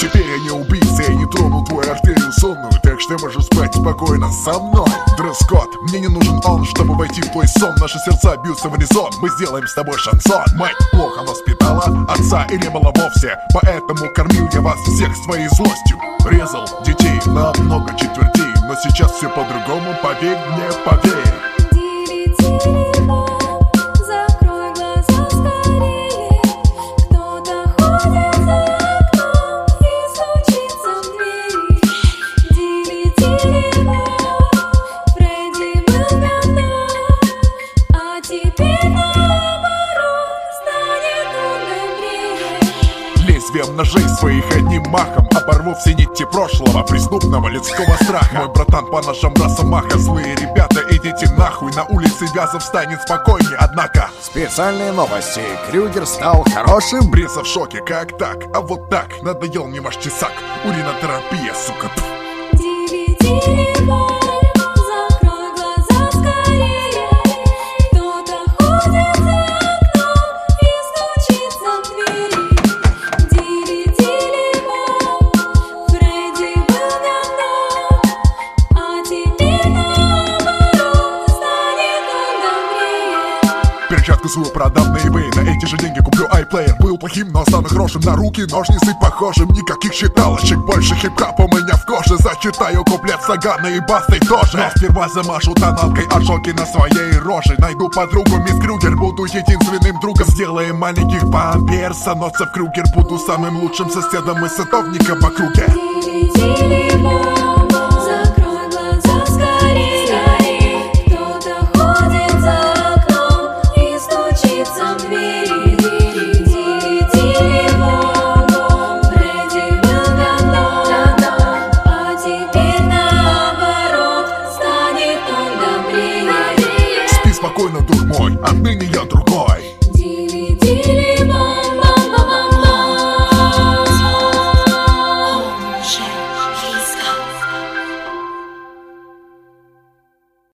Теперь я не убийца, я не трону твою артерию сонную Так что можешь спать спокойно со мной. Дресс-код, мне не нужен он, чтобы войти в твой сон. Наши сердца бьются в резон, мы сделаем с тобой шансон. Мать плохо воспитала, отца и не было вовсе Поэтому кормил я вас всех своей злостью. Резал детей на много четвертей Но сейчас все по-другому, поверь мне, поверь ножей своих одним махом Оборву все нити прошлого Преступного людского страха Мой братан по ножам росомаха Злые ребята, идите нахуй На улице Вязов станет спокойнее Однако Специальные новости. Крюгер стал хорошим. Бреса в шоке, как так? А вот так Надоел мне ваш тесак Уринотерапия, сука пф. Перчатку свою продам на eBay На эти же деньги куплю iPlayer. Был плохим, но стану хорошим. На руки ножницы похожим. Никаких считалочек Больше хип-хап у меня в коже. Зачитаю куплет Сагана и Бастой тоже. Но сперва замашу тоналкой ожоги на своей роже. Найду подругу мисс Крюгер. Буду единственным другом. Сделаем маленьких памперсоносцев. Крюгер Буду самым лучшим соседом и садовником в округе спокойно, друг мой Отныне я другой